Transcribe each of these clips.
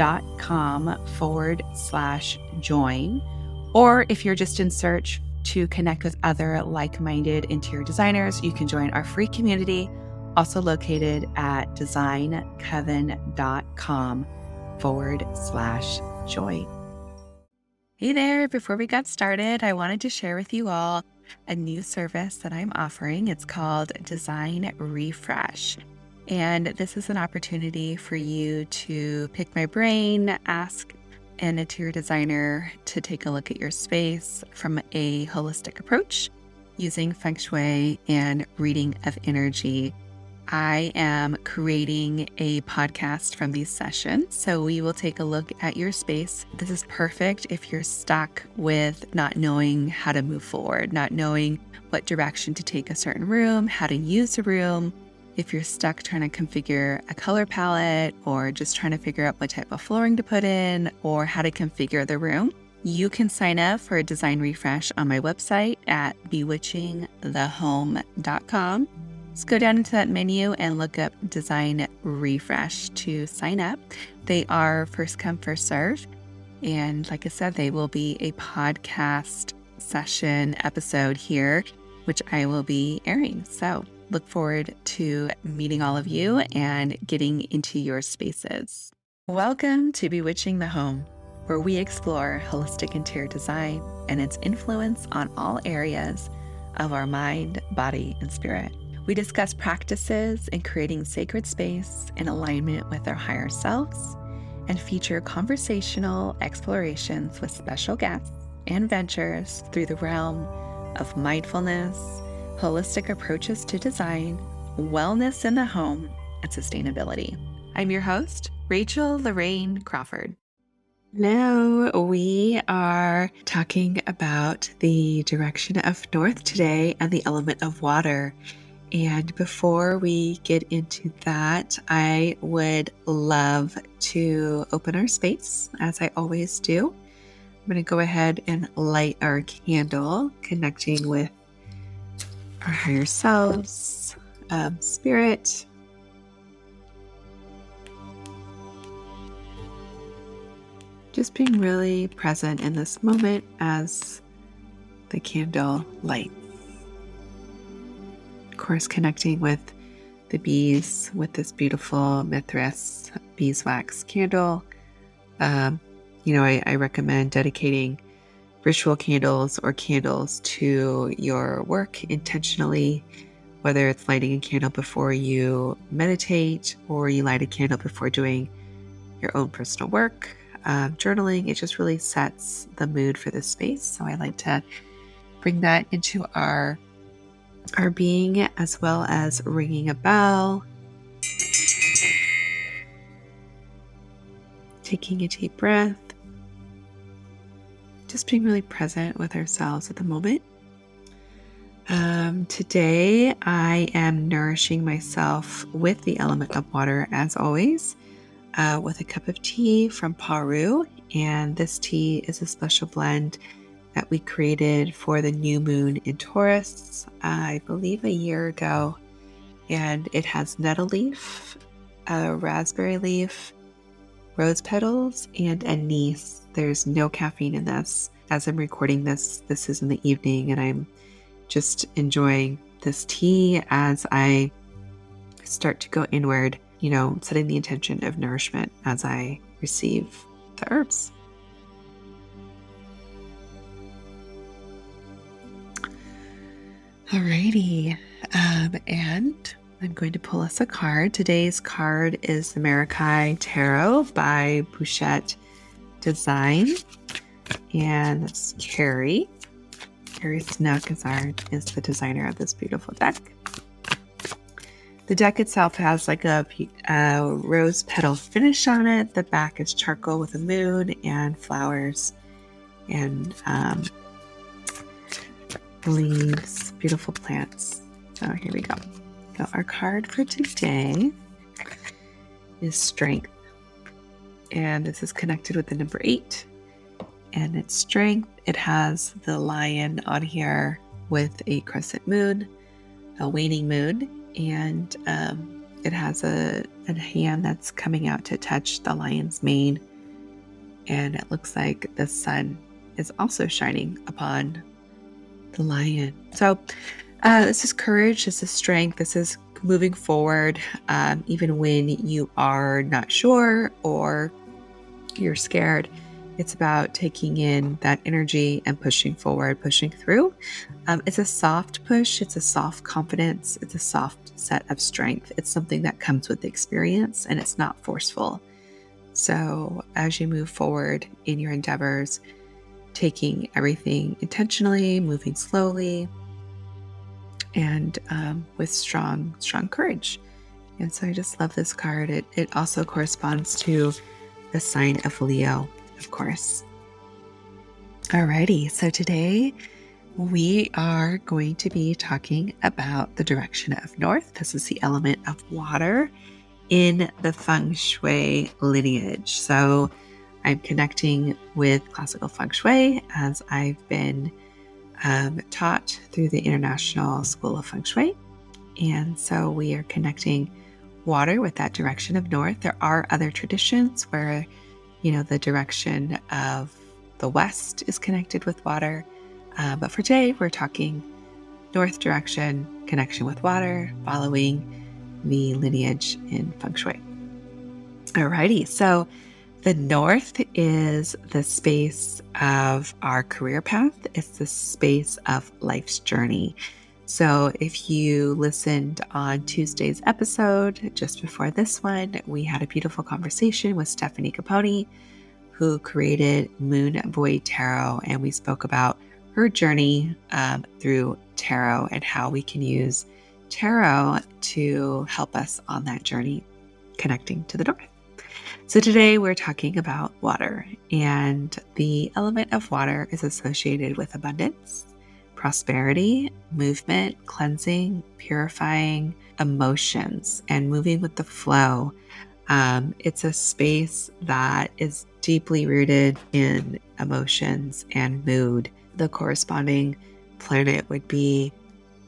designcoven.com forward slash join. Or if you're just in search to connect with other like minded interior designers, you can join our free community, also located at designcoven.com forward slash join. Hey there, before we got started, I wanted to share with you all a new service that I'm offering. It's called Design Refresh. And this is an opportunity for you to pick my brain, ask an interior designer to take a look at your space from a holistic approach using feng shui and reading of energy. I am creating a podcast from these sessions. So we will take a look at your space. This is perfect if you're stuck with not knowing how to move forward, not knowing what direction to take a certain room, how to use a room, if you're stuck trying to configure a color palette or just trying to figure out what type of flooring to put in or how to configure the room, you can sign up for a design refresh on my website at bewitchingthehome.com. Let's go down into that menu and look up design refresh to sign up. They are first come, first serve. And like I said, they will be a podcast session episode here, which I will be airing. So look forward to meeting all of you and getting into your spaces. Welcome to Bewitching the Home, where we explore holistic interior design and its influence on all areas of our mind, body, and spirit. We discuss practices in creating sacred space in alignment with our higher selves and feature conversational explorations with special guests and ventures through the realm of mindfulness holistic approaches to design, wellness in the home, and sustainability. I'm your host, Rachel Larraine Crawford. Now, we are talking about the direction of north today and the element of water. And before we get into that, I would love to open our space as I always do. I'm going to go ahead and light our candle, connecting with our higher selves, um, spirit. Just being really present in this moment as the candle lights. Of course, connecting with the bees with this beautiful Mithras beeswax candle. Um, you know, I, I recommend dedicating ritual candles or candles to your work intentionally, whether it's lighting a candle before you meditate or you light a candle before doing your own personal work. Um, journaling, it just really sets the mood for the space. So I like to bring that into our our being as well as ringing a bell. Taking a deep breath just being really present with ourselves at the moment. Um, today, I am nourishing myself with the element of water, as always, uh, with a cup of tea from Paru. And this tea is a special blend that we created for the new moon in Taurus, I believe a year ago. And it has nettle leaf, a raspberry leaf, rose petals, and anise. There's no caffeine in this. As I'm recording this, this is in the evening, and I'm just enjoying this tea as I start to go inward, you know, setting the intention of nourishment as I receive the herbs. Alrighty. Um, and I'm going to pull us a card. Today's card is the Meraki Tarot by Bouchette Design. And it's Kerri. Kerri Snook is, our, is the designer of this beautiful deck. The deck itself has like a, a rose petal finish on it. The back is charcoal with a moon and flowers and um, leaves, beautiful plants. So here we go. So our card for today is strength. And this is connected with the number eight. And its strength, it has the lion on here with a crescent moon, a waning moon, and um, it has a, a hand that's coming out to touch the lion's mane. And it looks like the sun is also shining upon the lion. So, uh, this is courage, this is strength, this is moving forward, um, even when you are not sure or you're scared. It's about taking in that energy and pushing forward, pushing through. Um, it's a soft push, it's a soft confidence, it's a soft set of strength. It's something that comes with experience and it's not forceful. So, as you move forward in your endeavors, taking everything intentionally, moving slowly, and um, with strong, strong courage. And so I just love this card. It, it also corresponds to the sign of Leo, of course. Alrighty, so today we are going to be talking about the direction of north. This is the element of water in the feng shui lineage. So I'm connecting with classical feng shui as I've been um, taught through the International School of Feng Shui. And so we are connecting water with that direction of north. There are other traditions where, you know, the direction of the west is connected with water. Uh, but for today, we're talking north direction, connection with water, following the lineage in feng shui. Alrighty, so the north is the space of our career path, it's the space of life's journey. So, if you listened on Tuesday's episode, just before this one, we had a beautiful conversation with Stephanie Caponi, who created Moon Void Tarot, and we spoke about her journey um, through tarot and how we can use tarot to help us on that journey connecting to the north. So, today we're talking about water, and the element of water is associated with abundance, prosperity, movement, cleansing, purifying emotions, and moving with the flow. Um, it's a space that is deeply rooted in emotions and mood. The corresponding planet would be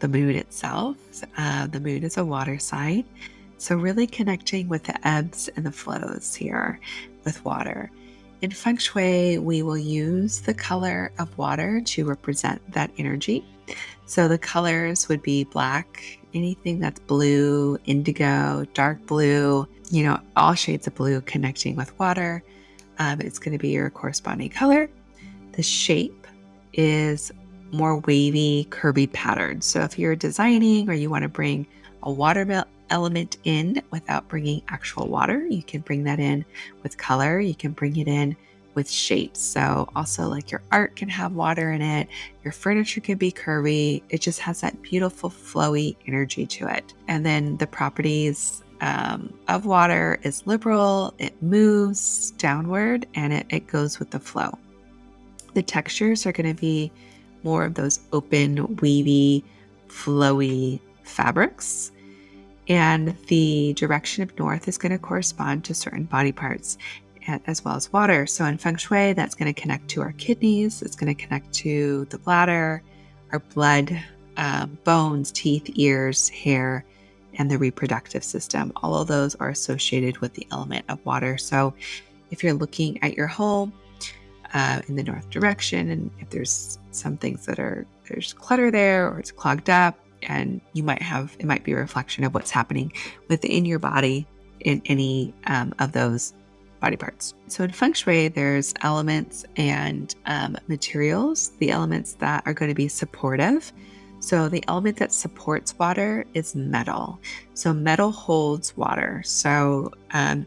the moon itself. Uh, the moon is a water sign. So, really connecting with the ebbs and the flows here with water. In feng shui, we will use the color of water to represent that energy. So, the colors would be black, anything that's blue, indigo, dark blue, you know, all shades of blue connecting with water. Um, it's going to be your corresponding color. The shape is more wavy, curvy patterns. So, if you're designing or you want to bring a watermelon element in without bringing actual water. You can bring that in with color, you can bring it in with shapes. So, also, like your art can have water in it, your furniture can be curvy. It just has that beautiful, flowy energy to it. And then the properties um, of water is liberal, it moves downward, and it, it goes with the flow. The textures are going to be more of those open, wavy, flowy fabrics. And the direction of north is going to correspond to certain body parts as well as water. So in feng shui, that's going to connect to our kidneys, it's going to connect to the bladder, our blood, um, bones, teeth, ears, hair, and the reproductive system. All of those are associated with the element of water. So if you're looking at your home uh, in the north direction, and if there's some things that are there's clutter there or it's clogged up, and you might have it might be a reflection of what's happening within your body in any um, of those body parts. So in feng shui, there's elements and um, materials, the elements that are going to be supportive. So the element that supports water is metal. So metal holds water. So um,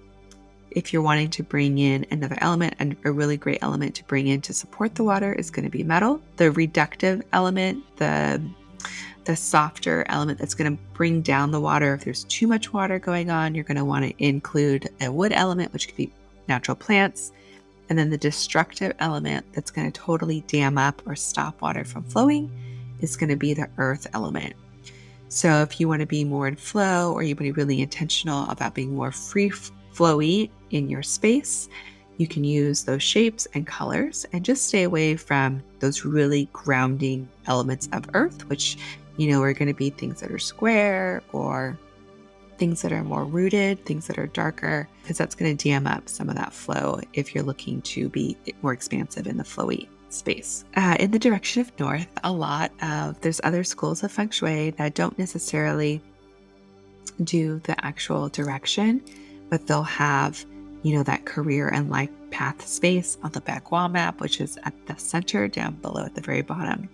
if you're wanting to bring in another element, and a really great element to bring in to support the water is going to be metal. The reductive element, the the softer element that's going to bring down the water. If there's too much water going on, you're going to want to include a wood element, which could be natural plants. And then the destructive element that's going to totally dam up or stop water from flowing is going to be the earth element. So if you want to be more in flow or you want to be really intentional about being more free flowy in your space, you can use those shapes and colors and just stay away from those really grounding elements of earth, which you know are going to be things that are square or things that are more rooted, things that are darker, because that's going to dam up some of that flow if you're looking to be more expansive in the flowy space. Uh, in the direction of north, a lot of there's other schools of feng shui that don't necessarily do the actual direction, but they'll have you know that career and life path space on the bagua map, which is at the center down below at the very bottom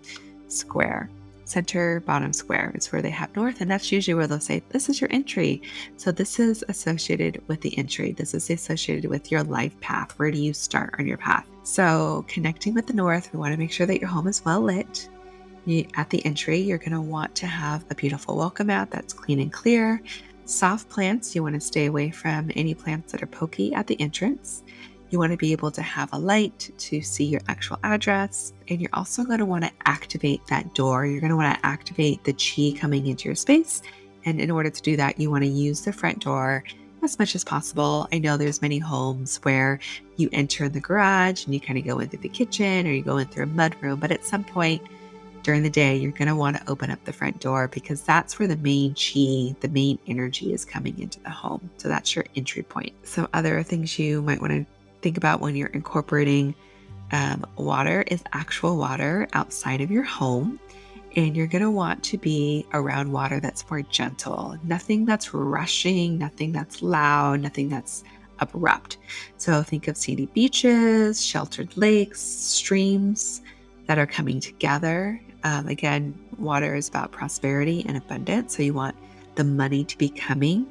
square center bottom square is where they have north and that's usually where they'll say this is your entry. So this is associated with the entry. This is associated with your life path. Where do you start on your path? So connecting with the north we want to make sure that your home is well lit. You, at the entry you're going to want to have a beautiful welcome mat that's clean and clear. Soft plants you want to stay away from any plants that are pokey at the entrance you want to be able to have a light to see your actual address. And you're also going to want to activate that door. You're going to want to activate the chi coming into your space. And in order to do that, you want to use the front door as much as possible. I know there's many homes where you enter in the garage and you kind of go in through the kitchen or you go in through a mud room, but at some point during the day, you're going to want to open up the front door because that's where the main chi, the main energy is coming into the home. So that's your entry point. So other things you might want to think about when you're incorporating um, water is actual water outside of your home. And you're going to want to be around water that's more gentle, nothing that's rushing, nothing that's loud, nothing that's abrupt. So think of sandy beaches, sheltered lakes, streams that are coming together. Um, again, water is about prosperity and abundance. So you want the money to be coming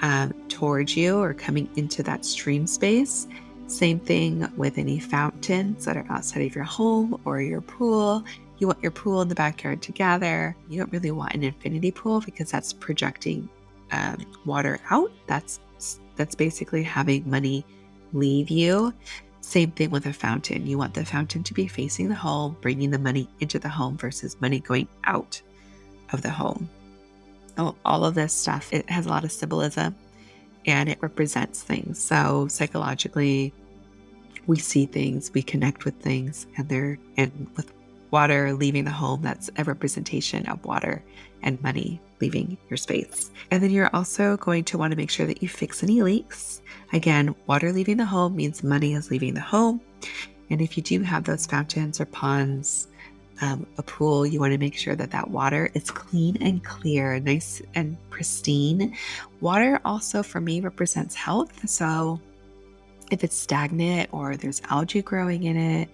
um, towards you or coming into that stream space. Same thing with any fountains that are outside of your home or your pool. You want your pool and the backyard together. You don't really want an infinity pool because that's projecting um, water out. That's that's basically having money leave you. Same thing with a fountain. You want the fountain to be facing the home, bringing the money into the home versus money going out of the home. Oh, all of this stuff, it has a lot of symbolism and it represents things. So psychologically, we see things, we connect with things, and they're and with water leaving the home, that's a representation of water and money leaving your space. And then you're also going to want to make sure that you fix any leaks. Again, water leaving the home means money is leaving the home. And if you do have those fountains or ponds, um, a pool, you want to make sure that that water is clean and clear, nice and pristine. Water also for me represents health. So if it's stagnant or there's algae growing in it,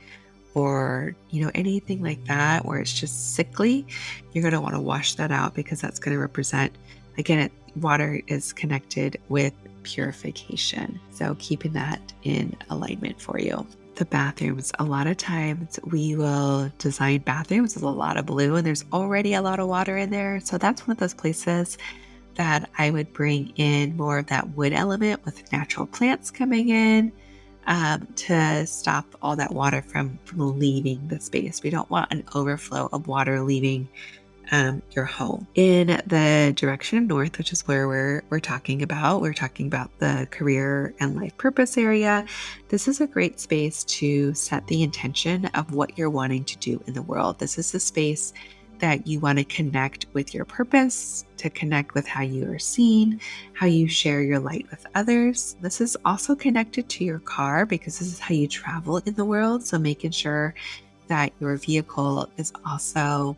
or you know anything like that where it's just sickly you're going to want to wash that out because that's going to represent again it, water is connected with purification so keeping that in alignment for you the bathrooms. A lot of times we will design bathrooms with a lot of blue and there's already a lot of water in there. So that's one of those places that I would bring in more of that wood element with natural plants coming in um, to stop all that water from, from leaving the space. We don't want an overflow of water leaving um, your home. In the direction of north, which is where we're we're talking about, we're talking about the career and life purpose area. This is a great space to set the intention of what you're wanting to do in the world. This is a space that you want to connect with your purpose, to connect with how you are seen, how you share your light with others. This is also connected to your car because this is how you travel in the world. So making sure that your vehicle is also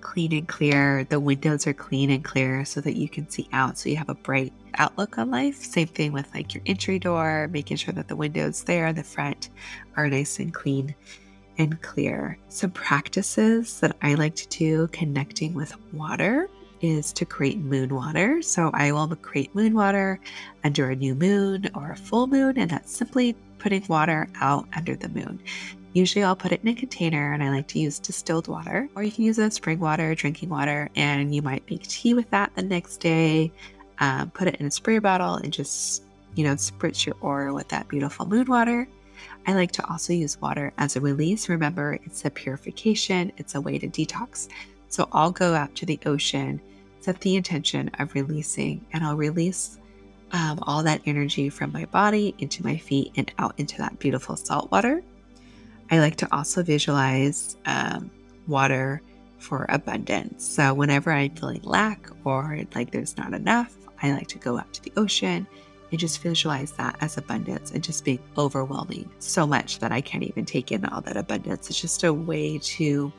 clean and clear. The windows are clean and clear so that you can see out. So you have a bright outlook on life. Same thing with like your entry door, making sure that the windows there the front are nice and clean and clear. Some practices that I like to do connecting with water is to create moon water. So I will create moon water under a new moon or a full moon, and that's simply putting water out under the moon. Usually I'll put it in a container and I like to use distilled water, or you can use a spring water, drinking water, and you might make tea with that the next day. Um, put it in a spray bottle and just, you know, spritz your aura with that beautiful moon water. I like to also use water as a release. Remember, it's a purification, it's a way to detox. So I'll go out to the ocean, set the intention of releasing, and I'll release um, all that energy from my body into my feet and out into that beautiful salt water. I like to also visualize um, water for abundance. So whenever I'm feeling lack or like there's not enough, I like to go out to the ocean and just visualize that as abundance and just being overwhelming so much that I can't even take in all that abundance. It's just a way to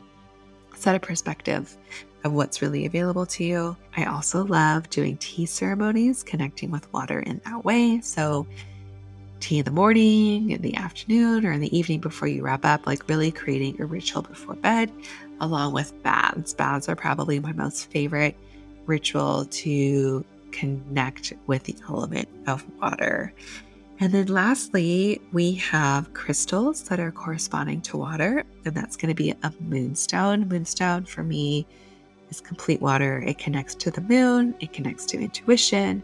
set a perspective of what's really available to you. I also love doing tea ceremonies, connecting with water in that way. So, tea in the morning, in the afternoon, or in the evening before you wrap up, like really creating a ritual before bed, along with baths. Baths are probably my most favorite ritual to connect with the element of water. And then lastly, we have crystals that are corresponding to water, and that's going to be a moonstone. Moonstone for me is complete water. It connects to the moon, it connects to intuition,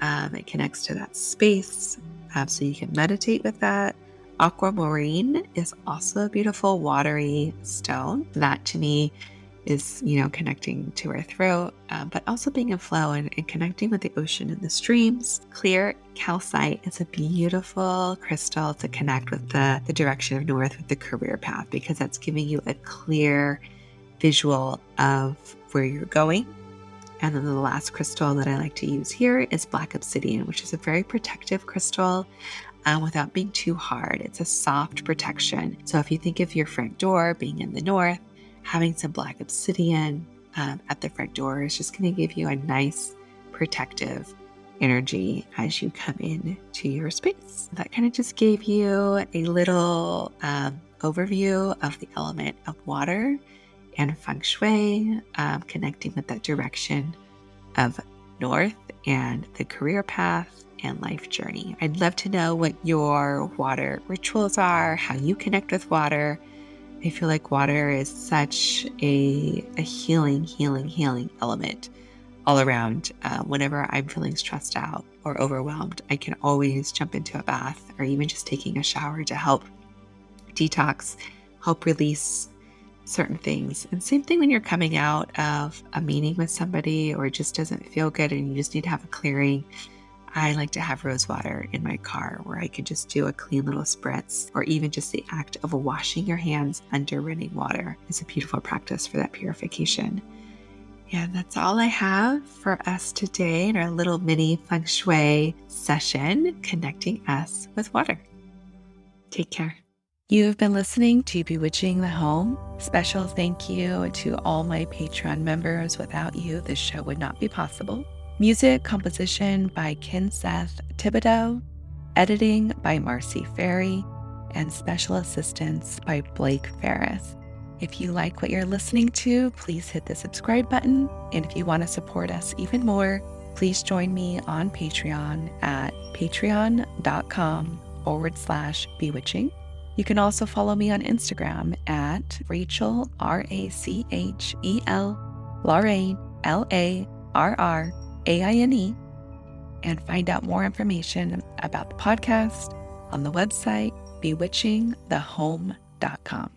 um, it connects to that space. Um, so you can meditate with that. Aquamarine is also a beautiful watery stone. That to me is, you know, connecting to our throat, um, but also being in flow and, and, connecting with the ocean and the streams. Clear calcite is a beautiful crystal to connect with the, the direction of north with the career path because that's giving you a clear visual of where you're going. And then the last crystal that I like to use here is black obsidian, which is a very protective crystal. Um, without being too hard. It's a soft protection. So if you think of your front door being in the north, having some black obsidian um, at the front door is just going to give you a nice protective energy as you come in to your space. That kind of just gave you a little um, overview of the element of water and feng shui, um, connecting with that direction of north and the career path and life journey. I'd love to know what your water rituals are, how you connect with water I feel like water is such a, a healing, healing, healing element all around. Uh, whenever I'm feeling stressed out or overwhelmed, I can always jump into a bath or even just taking a shower to help detox, help release certain things. And same thing when you're coming out of a meeting with somebody or it just doesn't feel good and you just need to have a clearing I like to have rose water in my car where I could just do a clean little spritz, or even just the act of washing your hands under running water is a beautiful practice for that purification. And that's all I have for us today in our little mini feng shui session connecting us with water. Take care. You have been listening to Bewitching the Home. Special thank you to all my Patreon members. Without you, this show would not be possible. Music composition by Kinseth Thibodeau, editing by Marcy Ferry, and special assistance by Blake Ferris. If you like what you're listening to, please hit the subscribe button. And if you want to support us even more, please join me on Patreon at patreon.com forward slash bewitching. You can also follow me on Instagram at Rachel, R A C H E L, Larraine, L A R R AINE, and find out more information about the podcast on the website bewitchingthehome.com.